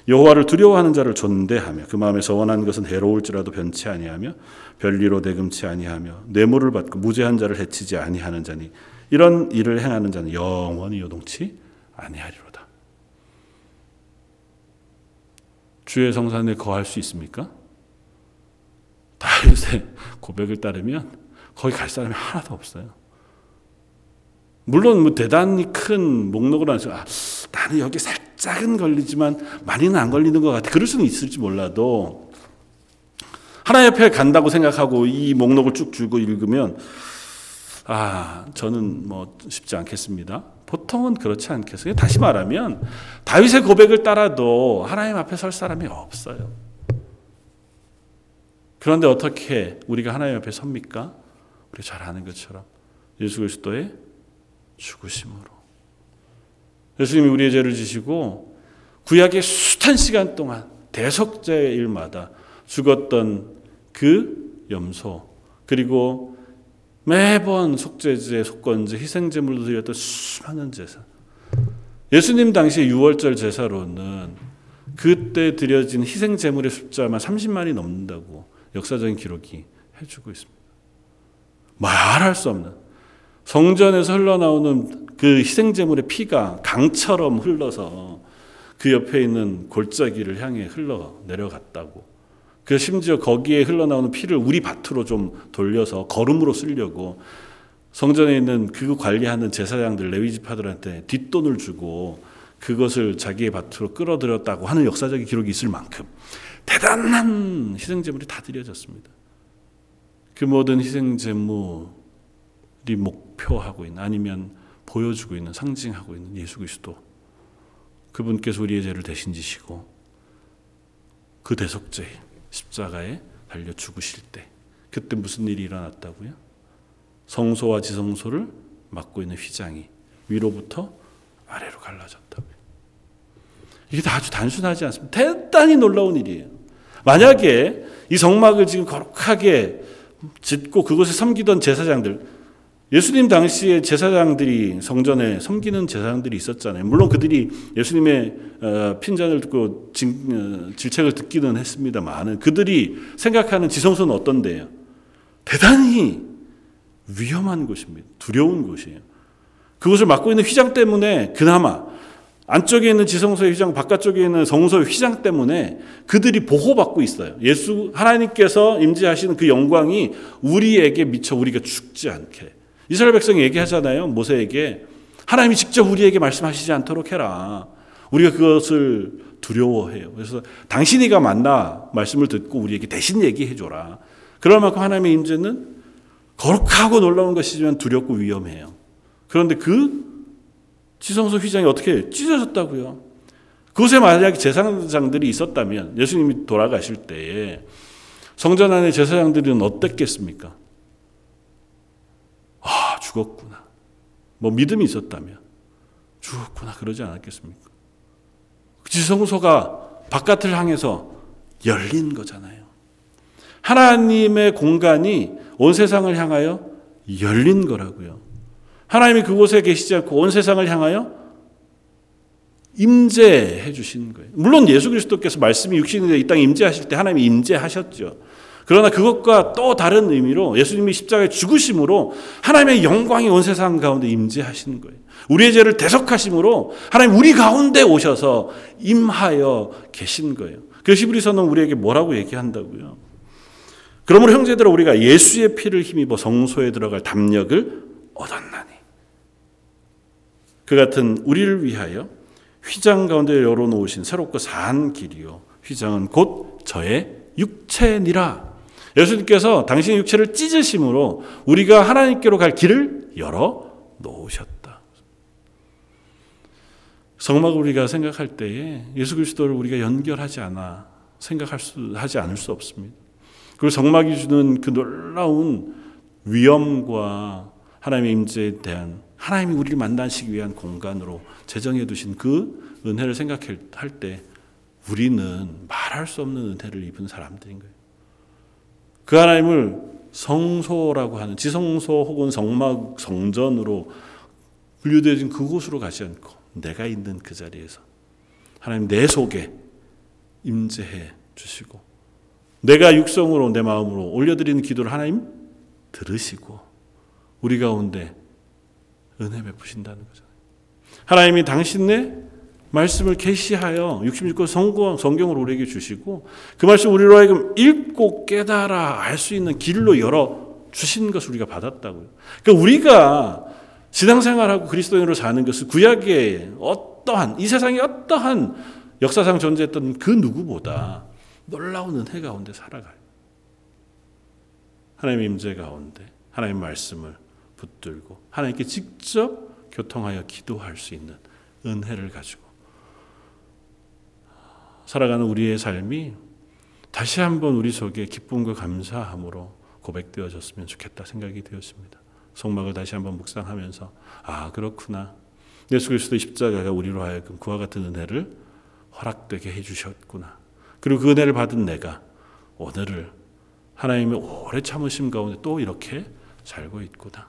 여호와를 두려워하는 자를 존대하며 그 마음에 서원한 것은 해로울지라도 변치 아니하며 별리로 대금치 아니하며 뇌물을 받고 무죄한 자를 해치지 아니하는 자니 이런 일을 행하는 자는 영원히 요동치 아니하리로다. 주의 성산에 거할 수 있습니까? 다윗의 고백을 따르면 거기 갈 사람이 하나도 없어요. 물론 뭐 대단히 큰 목록으로 안서 아, 나는 여기 살짝은 걸리지만 많이는 안 걸리는 것 같아. 그럴 수는 있을지 몰라도 하나님 옆에 간다고 생각하고 이 목록을 쭉 주고 읽으면 아 저는 뭐 쉽지 않겠습니다. 보통은 그렇지 않겠어요. 다시 말하면 다윗의 고백을 따라도 하나님 앞에 설 사람이 없어요. 그런데 어떻게 우리가 하나님 앞에 섭니까? 우리 잘 아는 것처럼 예수 그리스도의 죽으심으로. 예수님이 우리의 죄를 지시고 구약의 숱한 시간 동안 대속자의 일마다 죽었던 그 염소 그리고 매번 속죄제, 속건제, 희생제물로 드렸던 수많은 제사. 예수님 당시 6월절 제사로는 그때 드려진 희생제물의 숫자만 30만이 넘는다고 역사적인 기록이 해주고 있습니다. 말할 수 없는 성전에서 흘러나오는 그 희생제물의 피가 강처럼 흘러서 그 옆에 있는 골짜기를 향해 흘러 내려갔다고. 그 심지어 거기에 흘러나오는 피를 우리 밭으로 좀 돌려서 거름으로 쓰려고 성전에 있는 그 관리하는 제사장들 레위 지파들한테 뒷돈을 주고 그것을 자기의 밭으로 끌어들였다고 하는 역사적인 기록이 있을 만큼 대단한 희생 제물이 다 드려졌습니다. 그 모든 희생 제물이 목표하고 있는 아니면 보여주고 있는 상징하고 있는 예수 그리스도 그분께서 우리의 죄를 대신 지시고 그 대속죄 십자가에 달려 죽으실 때 그때 무슨 일이 일어났다고요? 성소와 지성소를 막고 있는 휘장이 위로부터 아래로 갈라졌다고요. 이게 아주 단순하지 않습니다. 대단히 놀라운 일이에요. 만약에 이 성막을 지금 거룩하게 짓고 그곳에 섬기던 제사장들, 예수님 당시에 제사장들이 성전에 섬기는 제사장들이 있었잖아요. 물론 그들이 예수님의 어, 핀잔을 듣고 어, 질책을 듣기는 했습니다만 그들이 생각하는 지성소는 어떤데요? 대단히 위험한 곳입니다. 두려운 곳이에요. 그것을 막고 있는 휘장 때문에 그나마 안쪽에 있는 지성소의 휘장, 바깥쪽에 있는 성소의 휘장 때문에 그들이 보호받고 있어요. 예수 하나님께서 임재하시는 그 영광이 우리에게 미쳐 우리가 죽지 않게. 이스라엘 백성이 얘기하잖아요. 모세에게 하나님이 직접 우리에게 말씀하시지 않도록 해라. 우리가 그것을 두려워해요. 그래서 당신이가 만나 말씀을 듣고 우리에게 대신 얘기해 줘라. 그럴 만큼 하나님의 임재는 거룩하고 놀라운 것이지만 두렵고 위험해요. 그런데 그 지성소 휘장이 어떻게 찢어졌다고요? 그곳에 만약에 제사장들이 있었다면 예수님이 돌아가실 때에 성전 안에 제사장들은 어땠겠습니까? 아, 죽었구나. 뭐 믿음이 있었다면 죽었구나 그러지 않았겠습니까? 지성소가 바깥을 향해서 열린 거잖아요. 하나님의 공간이 온 세상을 향하여 열린 거라고요. 하나님이 그곳에 계시지 않고 온 세상을 향하여 임재해 주신 거예요. 물론 예수 그리스도께서 말씀이 육신이 이 땅에 임재하실 때 하나님이 임재하셨죠. 그러나 그것과 또 다른 의미로 예수님이 십자가에 죽으심으로 하나님의 영광이 온 세상 가운데 임재하신 거예요. 우리의 죄를 대속하심으로 하나님 우리 가운데 오셔서 임하여 계신 거예요. 그 히브리서는 우리에게 뭐라고 얘기한다고요? 그러므로 형제들아 우리가 예수의 피를 힘입어 성소에 들어갈 담력을 얻었나니 그 같은 우리를 위하여 휘장 가운데 열어놓으신 새롭고 산 길이요 휘장은 곧 저의 육체니라 예수님께서 당신의 육체를 찢으심으로 우리가 하나님께로 갈 길을 열어 놓으셨다. 성막을 우리가 생각할 때에 예수 그리스도를 우리가 연결하지 않아 생각할 수 하지 않을 수 없습니다. 그리고 성막이 주는 그 놀라운 위엄과 하나님의 임재에 대한 하나님이 우리를 만나시기 위한 공간으로 제정해 두신 그 은혜를 생각할 때 우리는 말할 수 없는 은혜를 입은 사람들인 거예요. 그 하나님을 성소라고 하는 지성소 혹은 성막 성전으로 분류되어진 그곳으로 가지 않고 내가 있는 그 자리에서 하나님 내 속에 임재해 주시고 내가 육성으로 내 마음으로 올려드리는 기도를 하나님 들으시고 우리 가운데 은혜 베푸신다는 거죠. 하나님이 당신의 말씀을 계시하여 66권 성경, 성경을 우리에게 주시고 그 말씀 우리로 하여금 읽고 깨달아 알 수 있는 길로 열어 주신 것을 우리가 받았다고요. 그러니까 우리가 신앙생활하고 그리스도인으로 사는 것은 구약의 어떠한 이 세상의 어떠한 역사상 존재했던 그 누구보다 놀라운 은혜 가운데 살아가요. 하나님의 임재 가운데 하나님의 말씀을 붙들고 하나님께 직접 교통하여 기도할 수 있는 은혜를 가지고 살아가는 우리의 삶이 다시 한번 우리 속에 기쁨과 감사함으로 고백되어졌으면 좋겠다 생각이 되었습니다. 성막을 다시 한번 묵상하면서 아 그렇구나 예수 그리스도의 십자가가 우리로 하여금 그와 같은 은혜를 허락되게 해주셨구나. 그리고 그 은혜를 받은 내가 오늘을 하나님의 오래 참으심 가운데 또 이렇게 살고 있구나.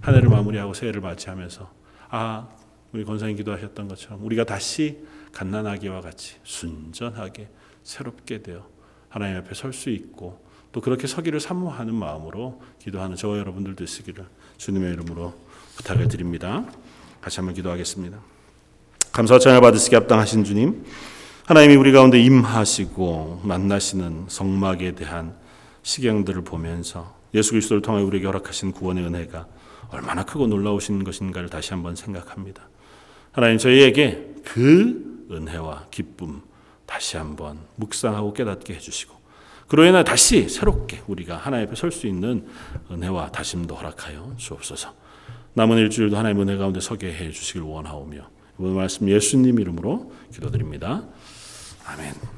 한 해를 마무리하고 새해를 맞이하면서 아 우리 권사님 기도하셨던 것처럼 우리가 다시 갓난아기와 같이 순전하게 새롭게 되어 하나님 앞에 설 수 있고 또 그렇게 서기를 사모하는 마음으로 기도하는 저와 여러분들 되시기를 주님의 이름으로 부탁을 드립니다. 같이 한번 기도하겠습니다. 감사와 찬양 받으시기 합당하신 주님, 하나님이 우리 가운데 임하시고 만나시는 성막에 대한 시경들을 보면서 예수 그리스도를 통해 우리에게 허락하신 구원의 은혜가 얼마나 크고 놀라우신 것인가를 다시 한번 생각합니다. 하나님 저희에게 그 은혜와 기쁨 다시 한번 묵상하고 깨닫게 해주시고 그로 인해 다시 새롭게 우리가 하나님 앞에 설 수 있는 은혜와 다짐도 허락하여 주옵소서. 남은 일주일도 하나님의 은혜 가운데 서게 해 주시길 원하오며 이번 말씀 예수님 이름으로 기도드립니다. 아멘.